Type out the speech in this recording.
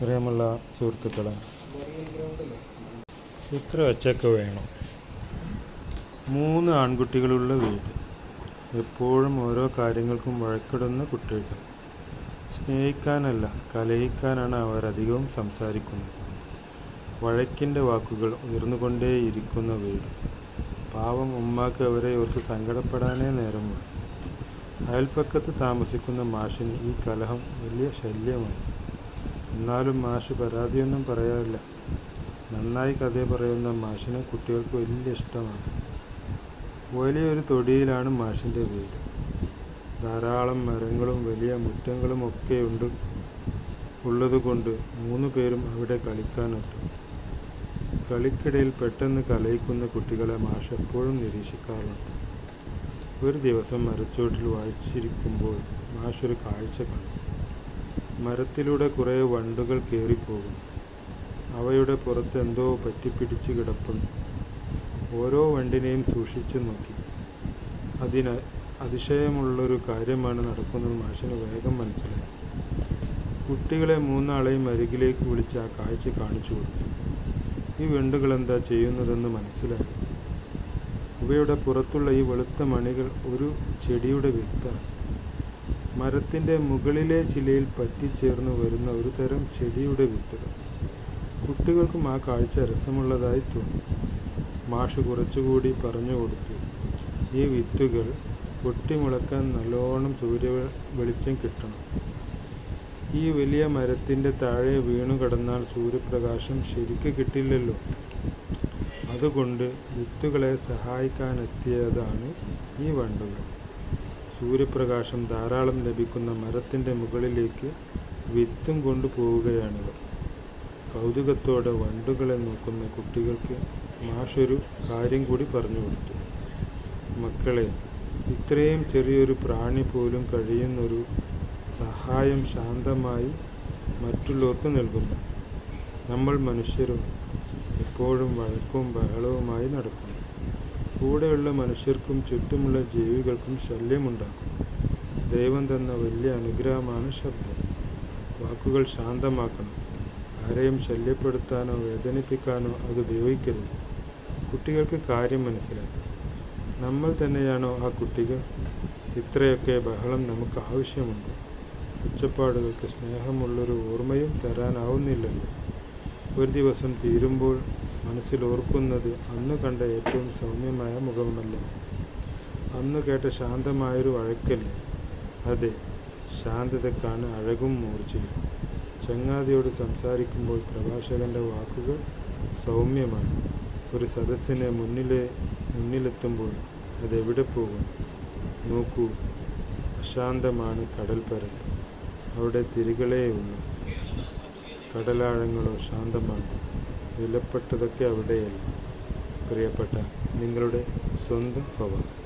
പ്രിയമുള്ള സുഹൃത്തുക്കളെ ഇത്ര ഒച്ചയൊക്കെ വേണം. മൂന്ന് ആൺകുട്ടികളുള്ള വീട്. എപ്പോഴും ഓരോ കാര്യങ്ങൾക്കും വഴക്കിടുന്ന കുട്ടികൾ. സ്നേഹിക്കാനല്ല കലഹിക്കാനാണ് അവരധികവും സംസാരിക്കുന്നത്. വഴക്കിന്റെ വാക്കുകൾ ഉയർന്നുകൊണ്ടേയിരിക്കുന്ന വീട്. പാവം ഉമ്മാക്ക് അവരെ ഓർത്ത് സങ്കടപ്പെടാനേ നേരമുള്ളൂ. അയൽപ്പക്കത്ത് താമസിക്കുന്ന മാഷിന് ഈ കലഹം വലിയ ശല്യമായി. എന്നാലും മാഷ് പരാതിയൊന്നും പറയാറില്ല. നന്നായി കഥ പറയുന്ന മാഷിനെ കുട്ടികൾക്ക് വലിയ ഇഷ്ടമാണ്. വലിയൊരു തൊടിയിലാണ് മാഷിന്റെ വീട്. ധാരാളം മരങ്ങളും വലിയ മുറ്റങ്ങളും ഒക്കെയുണ്ട് ഉള്ളതുകൊണ്ട് മൂന്ന് പേരും അവിടെ കളിക്കാനെത്തും. കളിക്കിടയിൽ പെട്ടെന്ന് കലയിക്കുന്ന കുട്ടികളെ മാഷ് എപ്പോഴും നിരീക്ഷിക്കാറുണ്ട്. ഒരു ദിവസം മരച്ചോട്ടിൽ വായിച്ചിരിക്കുമ്പോൾ മാഷൊരു കാഴ്ച കണ്ടു. മരത്തിലൂടെ കുറേ വണ്ടുകൾ കയറിപ്പോകും. അവയുടെ പുറത്ത് എന്തോ പറ്റിപ്പിടിച്ച് കിടപ്പുണ്ട്. ഓരോ വണ്ടിനെയും സൂക്ഷിച്ചു നോക്കി. അതിന് അതിശയമുള്ളൊരു കാര്യമാണ് നടക്കുന്നത് മാഷിന് വേഗം മനസ്സിലായി. കുട്ടികളെ മൂന്നാളെയും അരികിലേക്ക് വിളിച്ച് ആ കാഴ്ച കാണിച്ചു കൊടുത്തു. ഈ വണ്ടുകൾ എന്താ ചെയ്യുന്നതെന്ന് മനസ്സിലായി. ഇവയുടെ പുറത്തുള്ള ഈ വെളുത്ത മണികൾ ഒരു ചെടിയുടെ വിത്താണ്. മരത്തിന്റെ മുകളിലെ ചിലയിൽ പറ്റിച്ചേർന്ന് വരുന്ന ഒരു തരം ചെടിയുടെ വിത്തുകൾ. കുട്ടികൾക്കും ആ കാഴ്ച രസമുള്ളതായി തോന്നി. മാഷ് കുറച്ചുകൂടി പറഞ്ഞു കൊടുത്തു. ഈ വിത്തുകൾ പൊട്ടിമുളക്കാൻ നല്ലോണം സൂര്യ വെളിച്ചം കിട്ടണം. ഈ വലിയ മരത്തിന്റെ താഴെ വീണു കിടന്നാൽ സൂര്യപ്രകാശം ശരിക്ക് കിട്ടില്ലല്ലോ. അതുകൊണ്ട് വിത്തുകളെ സഹായിക്കാനെത്തിയതാണ് ഈ വണ്ടുകൾ. സൂര്യപ്രകാശം ധാരാളം ലഭിക്കുന്ന മരത്തിന്റെ മുകളിലേക്ക് വിത്തും കൊണ്ടു പോവുകയാണിവർ. കൗതുകത്തോടെ വണ്ടുകളെ നോക്കുന്ന കുട്ടികൾക്ക് മാഷൊരു കാര്യം കൂടി പറഞ്ഞു കൊടുത്തു. മക്കളെ ഇത്രയും ചെറിയൊരു പ്രാണി പോലും കഴിയുന്നൊരു സഹായം ശാന്തമായി മറ്റുള്ളവർക്ക് നൽകുന്നു. നമ്മൾ മനുഷ്യരും എപ്പോഴും വഴക്കവും ബഹളവുമായി നടക്കുന്നു. കൂടെയുള്ള മനുഷ്യർക്കും ചുറ്റുമുള്ള ജീവികൾക്കും ശല്യമുണ്ടാക്കും. ദൈവം തന്ന വലിയ അനുഗ്രഹമാണ് ശബ്ദം. വാക്കുകൾ ശാന്തമാക്കണം. ആരെയും ശല്യപ്പെടുത്താനോ വേദനിപ്പിക്കാനോ അത് ഉപയോഗിക്കരുത്. കുട്ടികൾക്ക് കാര്യം മനസ്സിലാക്കാം. നമ്മൾ തന്നെയാണോ ആ കുട്ടികൾ? ഇത്രയൊക്കെ ബഹളം നമുക്ക് ആവശ്യമുണ്ട്. ഒച്ചപ്പാടുകൾക്ക് സ്നേഹമുള്ളൊരു ഓർമ്മയും തരാനാവുന്നില്ലല്ലോ. ഒരു ദിവസം തീരുമ്പോൾ മനസ്സിൽ ഓർക്കുന്നത് അന്ന് കണ്ട ഏറ്റവും സൗമ്യമായ മുഖമല്ല? അന്ന് കേട്ട ശാന്തമായൊരു വഴക്കല്ലേ? അതെ ശാന്തതക്കാണ് അഴകും മൂർച്ചയും ചങ്ങാതിയോട് സംസാരിക്കുമ്പോൾ പ്രഭാഷകന്റെ വാക്കുകൾ സൗമ്യമാണ്. ഒരു സദസ്സിനെ മുന്നിലെ മുന്നിലെത്തുമ്പോൾ അതെവിടെ പോകും? നോക്കൂ അശാന്തമാണ് കടൽപ്പരപ്പ്. അവിടെ തിരികളേയുള്ളൂ. കടലാഴങ്ങളോ ശാന്തമാണ്. വിലപ്പെട്ടതൊക്കെ അവിടെയല്ല. പ്രിയപ്പെട്ട നിങ്ങളുടെ സ്വന്തം ഫവാസ്